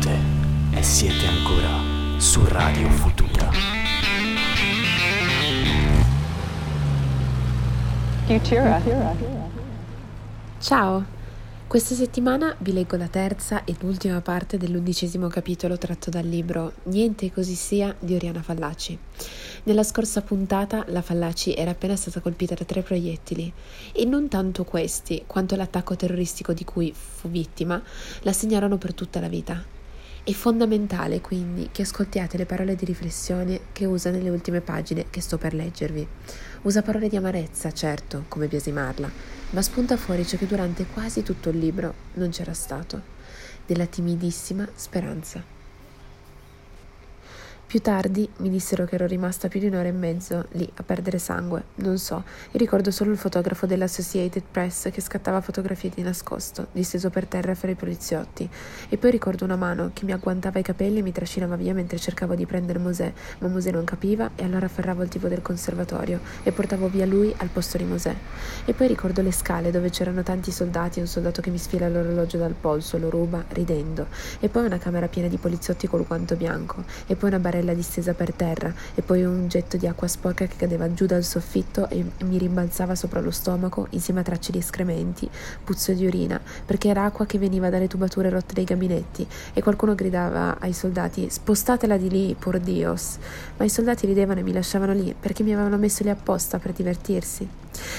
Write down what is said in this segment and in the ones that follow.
Buonanotte e siete ancora su Radio Futura. Futura. Ciao, questa settimana vi leggo la terza ed ultima parte dell'undicesimo capitolo tratto dal libro Niente così sia di Oriana Fallaci. Nella scorsa puntata la Fallaci era appena stata colpita da tre proiettili e non tanto questi quanto l'attacco terroristico di cui fu vittima la segnarono per tutta la vita. È fondamentale quindi che ascoltiate le parole di riflessione che usa nelle ultime pagine che sto per leggervi. Usa parole di amarezza, certo, come biasimarla, ma spunta fuori ciò che durante quasi tutto il libro non c'era stato, della timidissima speranza. Più tardi mi dissero che ero rimasta più di un'ora e mezzo lì a perdere sangue. Non so, ricordo solo il fotografo dell'Associated Press che scattava fotografie di nascosto, disteso per terra fra i poliziotti. E poi ricordo una mano che mi agguantava i capelli e mi trascinava via mentre cercavo di prendere Mosè, ma Mosè non capiva e allora afferravo il tipo del conservatorio e portavo via lui al posto di Mosè. E poi ricordo le scale dove c'erano tanti soldati e un soldato che mi sfila l'orologio dal polso, lo ruba, ridendo. E poi una camera piena di poliziotti col guanto bianco. E poi una barella barella distesa per terra e poi un getto di acqua sporca che cadeva giù dal soffitto e mi rimbalzava sopra lo stomaco insieme a tracce di escrementi, puzzo di urina, perché era acqua che veniva dalle tubature rotte dei gabinetti e qualcuno gridava ai soldati spostatela di lì, por Dios, ma i soldati ridevano e mi lasciavano lì perché mi avevano messo lì apposta per divertirsi.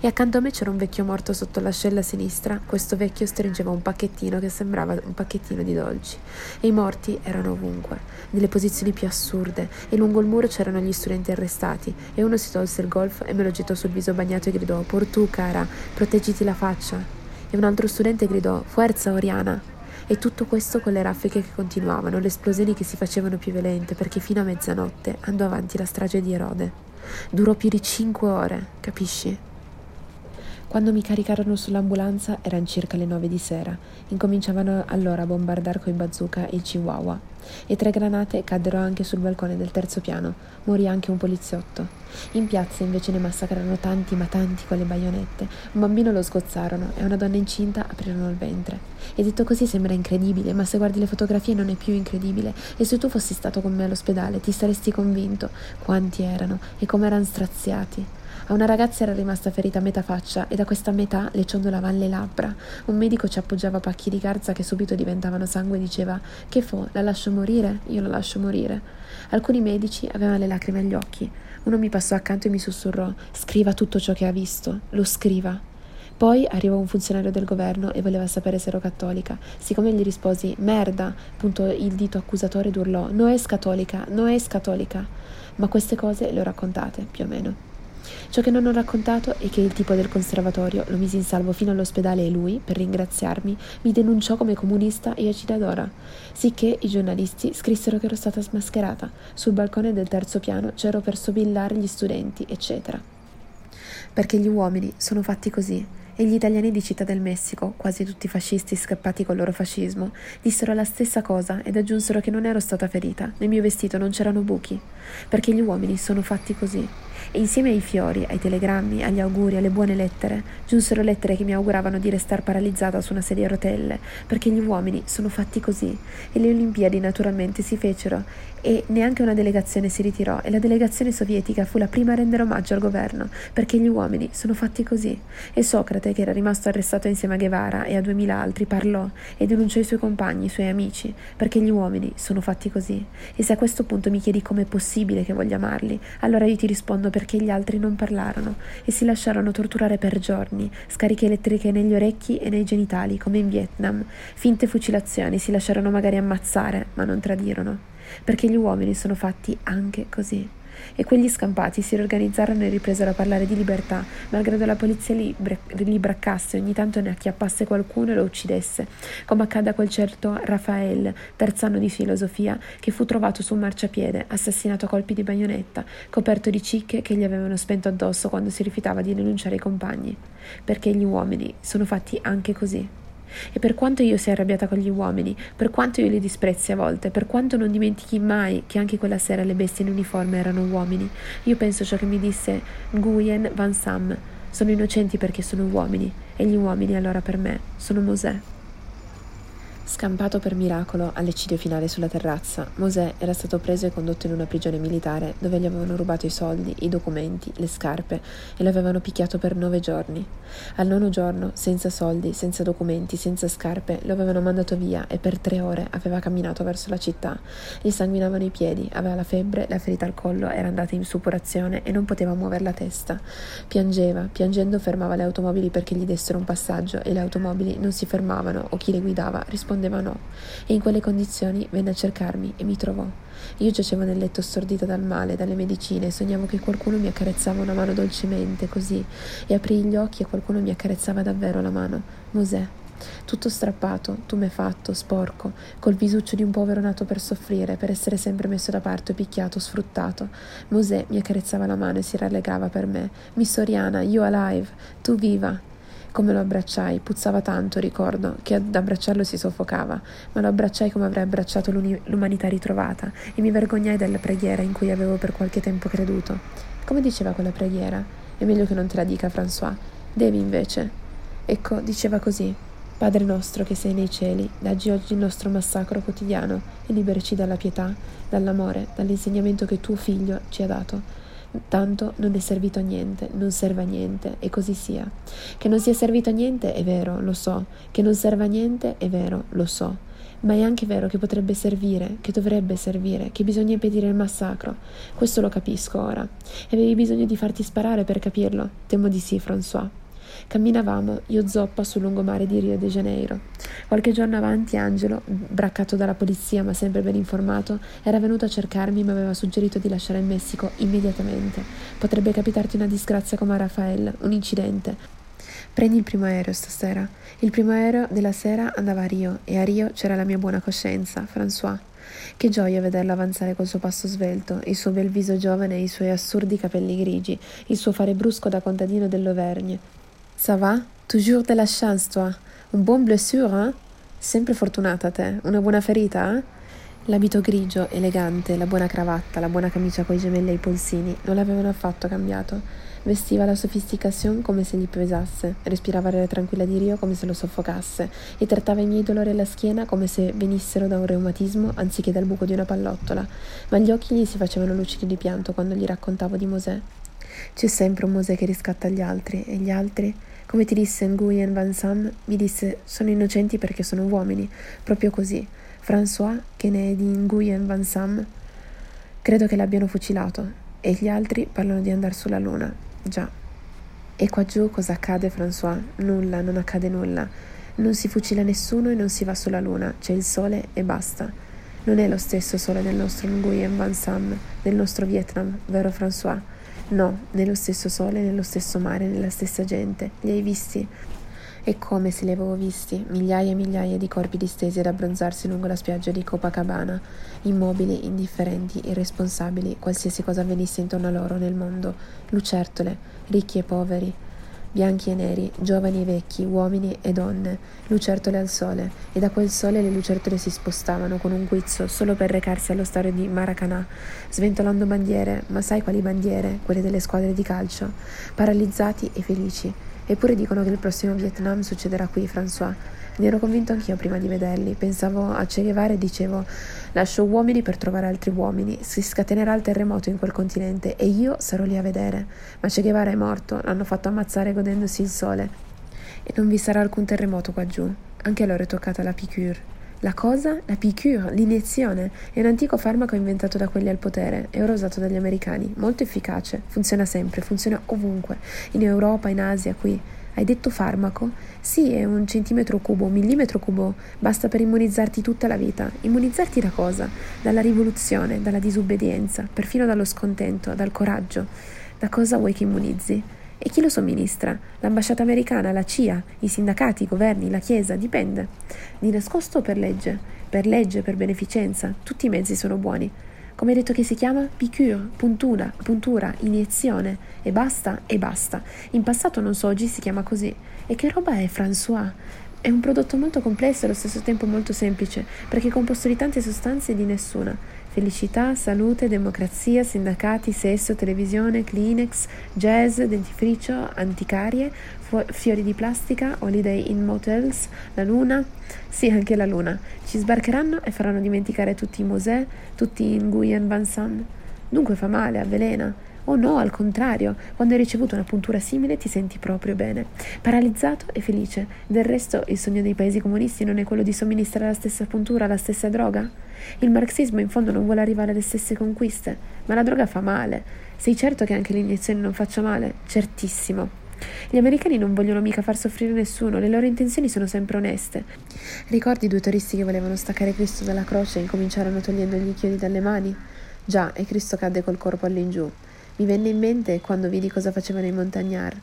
E accanto a me c'era un vecchio morto sotto l'ascella sinistra, questo vecchio stringeva un pacchettino che sembrava un pacchettino di dolci e i morti erano ovunque, nelle posizioni più assurde e lungo il muro c'erano gli studenti arrestati e uno si tolse il golf e me lo gettò sul viso bagnato e gridò Portù cara, proteggiti la faccia. E un altro studente gridò Forza Oriana. E tutto questo con le raffiche che continuavano, le esplosioni che si facevano più violente perché fino a mezzanotte andò avanti la strage di Erode. Durò più di cinque ore, capisci? Quando mi caricarono sull'ambulanza erano circa le nove di sera. Incominciavano allora a bombardare coi bazooka il Chihuahua. E tre granate caddero anche sul balcone del terzo piano. Morì anche un poliziotto. In piazza invece ne massacrarono tanti ma tanti con le baionette. Un bambino lo sgozzarono e una donna incinta aprirono il ventre. E detto così sembra incredibile, ma se guardi le fotografie non è più incredibile. E se tu fossi stato con me all'ospedale ti saresti convinto quanti erano e come erano straziati. A una ragazza era rimasta ferita a metà faccia e da questa metà le ciondolavano le labbra. Un medico ci appoggiava pacchi di garza che subito diventavano sangue e diceva Che fo? La lascio morire? Io la lascio morire. Alcuni medici avevano le lacrime agli occhi. Uno mi passò accanto e mi sussurrò Scriva tutto ciò che ha visto. Lo scriva. Poi arrivò un funzionario del governo e voleva sapere se ero cattolica. Siccome gli risposi merda, puntò il dito accusatore ed urlò no es cattolica, no es cattolica. Ma queste cose le ho raccontate, più o meno. Ciò che non ho raccontato è che il tipo del conservatorio lo mise in salvo fino all'ospedale e lui, per ringraziarmi, mi denunciò come comunista e agitatora, sicché i giornalisti scrissero che ero stata smascherata. Sul balcone del terzo piano c'ero per sobillare gli studenti, eccetera. Perché gli uomini sono fatti così e gli italiani di Città del Messico, quasi tutti fascisti scappati col loro fascismo, dissero la stessa cosa ed aggiunsero che non ero stata ferita, nel mio vestito non c'erano buchi, perché gli uomini sono fatti così. E insieme ai fiori, ai telegrammi, agli auguri, alle buone lettere, giunsero lettere che mi auguravano di restare paralizzata su una sedia a rotelle, perché gli uomini sono fatti così. E le Olimpiadi naturalmente si fecero e neanche una delegazione si ritirò e la delegazione sovietica fu la prima a rendere omaggio al governo, perché gli uomini sono fatti così. E Socrate, che era rimasto arrestato insieme a Guevara e a duemila altri, parlò e denunciò i suoi compagni, i suoi amici, perché gli uomini sono fatti così. E se a questo punto mi chiedi com'è possibile che voglia amarli, allora io ti rispondo perché gli altri non parlarono e si lasciarono torturare per giorni, scariche elettriche negli orecchi e nei genitali, come in Vietnam, finte fucilazioni, si lasciarono magari ammazzare, ma non tradirono perché gli uomini sono fatti anche così. E quegli scampati si riorganizzarono e ripresero a parlare di libertà, malgrado la polizia li, bre- li braccasse, ogni tanto ne acchiappasse qualcuno e lo uccidesse, come accadde a quel certo Rafael, terz'anno di filosofia, che fu trovato su un marciapiede, assassinato a colpi di baionetta, coperto di cicche che gli avevano spento addosso quando si rifiutava di denunciare i compagni. Perché gli uomini sono fatti anche così. E per quanto io sia arrabbiata con gli uomini, per quanto io li disprezzi a volte, per quanto non dimentichi mai che anche quella sera le bestie in uniforme erano uomini, io penso ciò che mi disse Nguyen Van Sam. Sono innocenti perché sono uomini, e gli uomini allora per me sono Mosè. Scampato per miracolo all'eccidio finale sulla terrazza, Mosè era stato preso e condotto in una prigione militare dove gli avevano rubato i soldi, i documenti, le scarpe e lo avevano picchiato per nove giorni. Al nono giorno, senza soldi, senza documenti, senza scarpe, lo avevano mandato via e per tre ore aveva camminato verso la città. Gli sanguinavano i piedi, aveva la febbre, la ferita al collo era andata in suppurazione e non poteva muovere la testa. Piangeva, piangendo fermava le automobili perché gli dessero un passaggio e le automobili non si fermavano o chi le guidava rispondeva rispondeva no, e in quelle condizioni venne a cercarmi e mi trovò. Io giacevo nel letto stordita dal male, dalle medicine, e sognavo che qualcuno mi accarezzava una mano dolcemente, così, e aprii gli occhi e qualcuno mi accarezzava davvero la mano. Mosè. Tutto strappato, tumefatto, sporco, col visuccio di un povero nato per soffrire, per essere sempre messo da parte, picchiato, sfruttato. Mosè mi accarezzava la mano e si rallegrava per me. Miss Oriana, you alive, tu viva. Come lo abbracciai, puzzava tanto, ricordo, che ad abbracciarlo si soffocava, ma lo abbracciai come avrei abbracciato l'umanità ritrovata e mi vergognai della preghiera in cui avevo per qualche tempo creduto. Come diceva quella preghiera? È meglio che non te la dica, François. Devi invece. Ecco, diceva così. Padre nostro che sei nei cieli, daggi oggi il nostro massacro quotidiano e liberaci dalla pietà, dall'amore, dall'insegnamento che tuo figlio ci ha dato tanto non è servito a niente, non serve a niente, e così sia. Che non sia servito a niente è vero, lo so, che non serve a niente è vero, lo so, ma è anche vero che potrebbe servire, che dovrebbe servire, che bisogna impedire il massacro. Questo lo capisco ora. E avevi bisogno di farti sparare per capirlo? Temo di sì, François. Camminavamo, io zoppa sul lungomare di Rio de Janeiro. Qualche giorno avanti Angelo, braccato dalla polizia ma sempre ben informato, era venuto a cercarmi e mi aveva suggerito di lasciare il Messico immediatamente. Potrebbe capitarti una disgrazia come a Rafael, un incidente. Prendi il primo aereo stasera. Il primo aereo della sera andava a Rio e a Rio c'era la mia buona coscienza, François. Che gioia vederlo avanzare col suo passo svelto, il suo bel viso giovane e i suoi assurdi capelli grigi, il suo fare brusco da contadino dell'Auvergne, Ça va? Toujours de la chance, toi. Un buon blessure, eh? Sempre fortunata te. Una buona ferita, eh? L'abito grigio, elegante, la buona cravatta, la buona camicia coi gemelli ai polsini non l'avevano affatto cambiato. Vestiva la sofisticazione come se gli pesasse, respirava l'aria tranquilla di Rio come se lo soffocasse e trattava i miei dolori alla schiena come se venissero da un reumatismo anziché dal buco di una pallottola, ma gli occhi gli si facevano lucidi di pianto quando gli raccontavo di Mosè. C'è sempre un Mosè che riscatta gli altri, e gli altri, come ti disse Nguyen Van Sam, mi disse sono innocenti perché sono uomini, proprio così. François, che ne è di Nguyen Van Sam, credo che l'abbiano fucilato, e gli altri parlano di andare sulla luna. Già. E qua giù cosa accade, François? Nulla, non accade nulla. Non si fucila nessuno e non si va sulla luna, c'è il sole e basta. Non è lo stesso sole del nostro Nguyen Van Sam, del nostro Vietnam, vero François? No, nello stesso sole, nello stesso mare, nella stessa gente. Li hai visti? E come se li avevo visti, migliaia e migliaia di corpi distesi ad abbronzarsi lungo la spiaggia di Copacabana, immobili, indifferenti, irresponsabili, qualsiasi cosa avvenisse intorno a loro nel mondo, lucertole, ricchi e poveri, bianchi e neri, giovani e vecchi, uomini e donne, lucertole al sole, e da quel sole le lucertole si spostavano con un guizzo solo per recarsi allo stadio di Maracanã, sventolando bandiere, ma sai quali bandiere? Quelle delle squadre di calcio, paralizzati e felici. Eppure dicono che il prossimo Vietnam succederà qui, François. Ne ero convinto anch'io prima di vederli. Pensavo a Che Guevara e dicevo: lascio uomini per trovare altri uomini. Si scatenerà il terremoto in quel continente e io sarò lì a vedere. Ma Che Guevara è morto, l'hanno fatto ammazzare godendosi il sole. E non vi sarà alcun terremoto qua giù. Anche loro è toccata la piqûre. La cosa? La piqûre, l'iniezione, è un antico farmaco inventato da quelli al potere e ora usato dagli americani, molto efficace, funziona sempre, funziona ovunque, in Europa, in Asia, qui. Hai detto farmaco? Sì, è un centimetro cubo, un millimetro cubo, basta per immunizzarti tutta la vita. Immunizzarti da cosa? Dalla rivoluzione, dalla disobbedienza, perfino dallo scontento, dal coraggio. Da cosa vuoi che immunizzi? E chi lo somministra? L'ambasciata americana, la CIA, i sindacati, i governi, la Chiesa, dipende. Di nascosto o per legge? Per legge, per beneficenza, tutti i mezzi sono buoni. Come hai detto che si chiama? Piqûre, puntura, puntura, iniezione. E basta, e basta. In passato non so, oggi si chiama così. E che roba è François? È un prodotto molto complesso e allo stesso tempo molto semplice, perché è composto di tante sostanze e di nessuna. Felicità, salute, democrazia, sindacati, sesso, televisione, Kleenex, jazz, dentifricio, anticarie, fiori di plastica, holiday in motels, la luna. Sì, anche la luna. Ci sbarcheranno e faranno dimenticare tutti i musei, tutti in Nguyen Van San. Dunque fa male, avvelena. Oh no, al contrario, quando hai ricevuto una puntura simile ti senti proprio bene, paralizzato e felice. Del resto, il sogno dei paesi comunisti non è quello di somministrare la stessa puntura, la stessa droga? Il marxismo in fondo non vuole arrivare alle stesse conquiste, ma la droga fa male. Sei certo che anche l'iniezione non faccia male? Certissimo. Gli americani non vogliono mica far soffrire nessuno, le loro intenzioni sono sempre oneste. Ricordi i due turisti che volevano staccare Cristo dalla croce e incominciarono togliendogli i chiodi dalle mani? Già, e Cristo cadde col corpo all'ingiù. Mi venne in mente quando vidi cosa facevano i montagnard.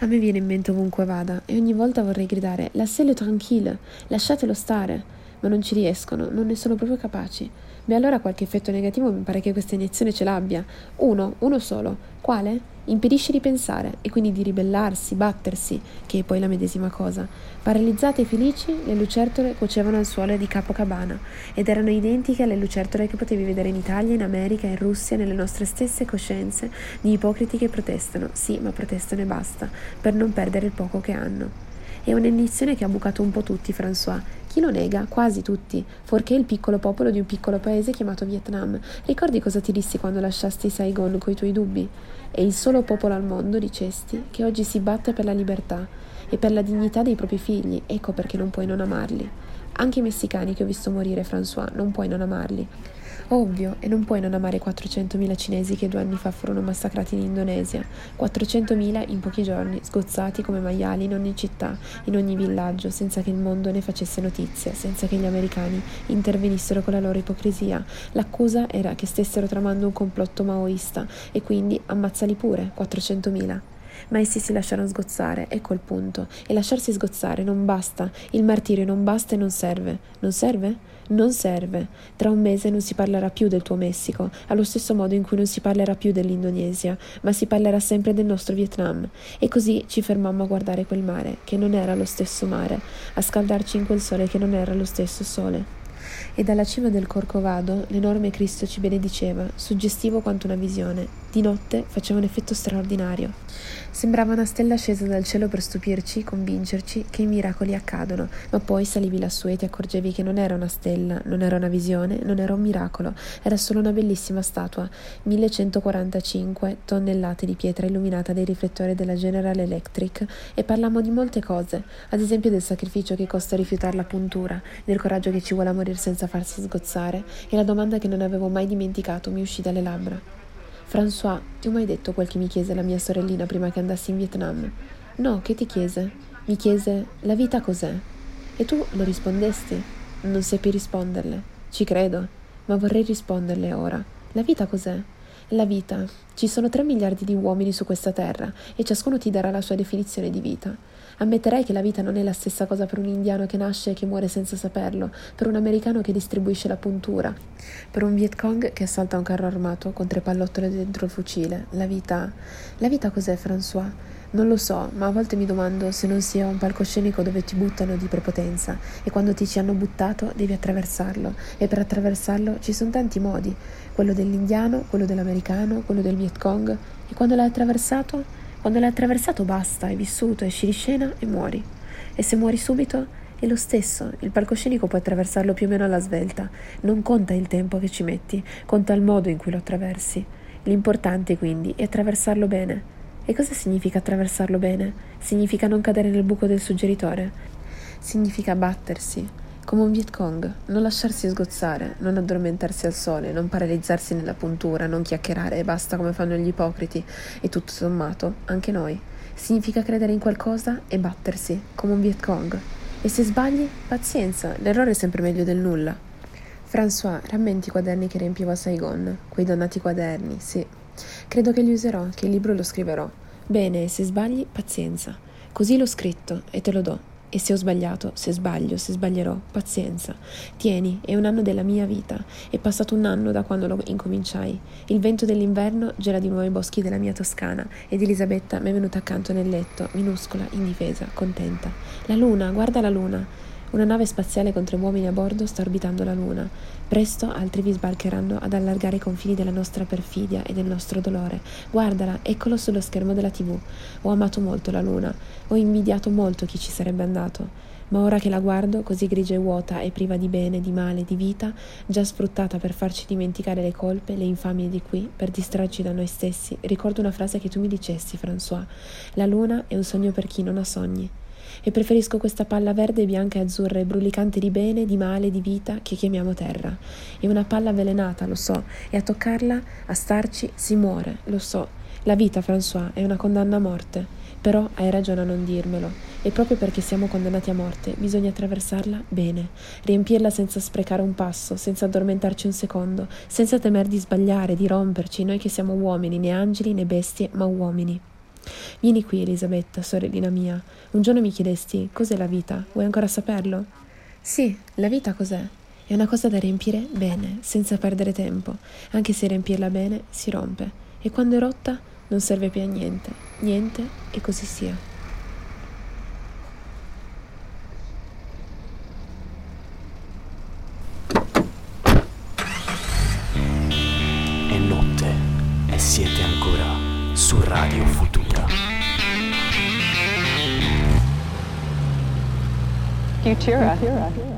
A me viene in mente ovunque vada e ogni volta vorrei gridare Laissez-le tranquille, lasciatelo stare, ma non ci riescono, non ne sono proprio capaci. Beh, allora qualche effetto negativo mi pare che questa iniezione ce l'abbia. Uno, uno solo. Quale? Impedisce di pensare e quindi di ribellarsi, battersi, che è poi la medesima cosa. Paralizzate e felici, le lucertole cuocevano al suolo di Capocabana ed erano identiche alle lucertole che potevi vedere in Italia, in America, in Russia, nelle nostre stesse coscienze di ipocriti che protestano, sì, ma protestano e basta, per non perdere il poco che hanno. È un'iniezione che ha bucato un po' tutti, François. Chi lo nega? Quasi tutti, fuorché il piccolo popolo di un piccolo paese chiamato Vietnam. Ricordi cosa ti dissi quando lasciasti Saigon coi tuoi dubbi? È il solo popolo al mondo, dicesti, che oggi si batte per la libertà e per la dignità dei propri figli. Ecco perché non puoi non amarli. Anche i messicani che ho visto morire, François, non puoi non amarli. Ovvio, e non puoi non amare 400.000 cinesi che due anni fa furono massacrati in Indonesia. 400.000 in pochi giorni, sgozzati come maiali in ogni città, in ogni villaggio, senza che il mondo ne facesse notizia, senza che gli americani intervenissero con la loro ipocrisia. L'accusa era che stessero tramando un complotto maoista e quindi ammazzali pure, 400.000 ma essi si lasciarono sgozzare, ecco il punto. E lasciarsi sgozzare non basta, il martirio non basta e non serve. Non serve? Non serve. Tra un mese non si parlerà più del tuo Messico, allo stesso modo in cui non si parlerà più dell'Indonesia, ma si parlerà sempre del nostro Vietnam. E così ci fermammo a guardare quel mare, che non era lo stesso mare, a scaldarci in quel sole che non era lo stesso sole e dalla cima del Corcovado l'enorme Cristo ci benediceva, suggestivo quanto una visione. Di notte faceva un effetto straordinario. Sembrava una stella scesa dal cielo per stupirci, convincerci che i miracoli accadono, ma poi salivi lassù e ti accorgevi che non era una stella, non era una visione, non era un miracolo, era solo una bellissima statua, 1145 tonnellate di pietra illuminata dai riflettori della General Electric. E parlammo di molte cose, ad esempio del sacrificio che costa rifiutare la puntura, del coraggio che ci vuole a morire senza farsi sgozzare e la domanda che non avevo mai dimenticato mi uscì dalle labbra. François, ti ho mai detto quel che mi chiese la mia sorellina prima che andassi in Vietnam? No, che ti chiese? Mi chiese, la vita cos'è? E tu le rispondesti? Non seppi risponderle. Ci credo, ma vorrei risponderle ora. La vita cos'è? La vita. Ci sono tre miliardi di uomini su questa terra e ciascuno ti darà la sua definizione di vita. Ammetterei che la vita non è la stessa cosa per un indiano che nasce e che muore senza saperlo, per un americano che distribuisce la puntura, per un Viet Cong che assalta un carro armato con tre pallottole dentro il fucile. La vita. La vita cos'è, François? Non lo so, ma a volte mi domando se non sia un palcoscenico dove ti buttano di prepotenza e quando ti ci hanno buttato devi attraversarlo e per attraversarlo ci sono tanti modi, quello dell'indiano, quello dell'americano, quello del Viet Cong e quando l'hai attraversato quando l'hai attraversato basta, hai vissuto, esci di scena e muori. E se muori subito è lo stesso, il palcoscenico puoi attraversarlo più o meno alla svelta, non conta il tempo che ci metti, conta il modo in cui lo attraversi. L'importante quindi è attraversarlo bene. E cosa significa attraversarlo bene? Significa non cadere nel buco del suggeritore. Significa battersi, come un Viet Cong, non lasciarsi sgozzare, non addormentarsi al sole, non paralizzarsi nella puntura, non chiacchierare e basta come fanno gli ipocriti, e tutto sommato, anche noi. Significa credere in qualcosa e battersi, come un Viet Cong. E se sbagli, pazienza, l'errore è sempre meglio del nulla. François, rammenti i quaderni che riempivo a Saigon, quei donnati quaderni, sì. Credo che li userò, che il libro lo scriverò. Bene, se sbagli, pazienza. Così l'ho scritto e te lo do. E se ho sbagliato, se sbaglio, se sbaglierò, pazienza. Tieni, è un anno della mia vita. È passato un anno da quando lo incominciai. Il vento dell'inverno gela di nuovo i boschi della mia Toscana ed Elisabetta mi è venuta accanto nel letto, minuscola, indifesa, contenta. La luna, guarda la luna. Una nave spaziale con tre uomini a bordo sta orbitando la Luna. Presto altri vi sbarcheranno ad allargare i confini della nostra perfidia e del nostro dolore. Guardala, eccolo sullo schermo della TV. Ho amato molto la Luna, ho invidiato molto chi ci sarebbe andato. Ma ora che la guardo, così grigia e vuota e priva di bene, di male, di vita, già sfruttata per farci dimenticare le colpe, le infamie di qui, per distrarci da noi stessi, ricordo una frase che tu mi dicesti, François. La luna è un sogno per chi non ha sogni e preferisco questa palla verde, bianca e azzurra e brulicante di bene, di male, di vita che chiamiamo terra. È una palla avvelenata, lo so, e a toccarla, a starci, si muore, lo so. La vita, François, è una condanna a morte. Però hai ragione a non dirmelo. E proprio perché siamo condannati a morte, bisogna attraversarla bene, riempirla senza sprecare un passo, senza addormentarci un secondo, senza temer di sbagliare, di romperci, noi che siamo uomini, né angeli né bestie, ma uomini. Vieni qui, Elisabetta, sorellina mia. Un giorno mi chiedesti cos'è la vita? Vuoi ancora saperlo? Sì, la vita cos'è? È una cosa da riempire bene, senza perdere tempo, anche se riempirla bene si rompe. E quando è rotta non serve più a niente, niente e così sia. Futura. Futura.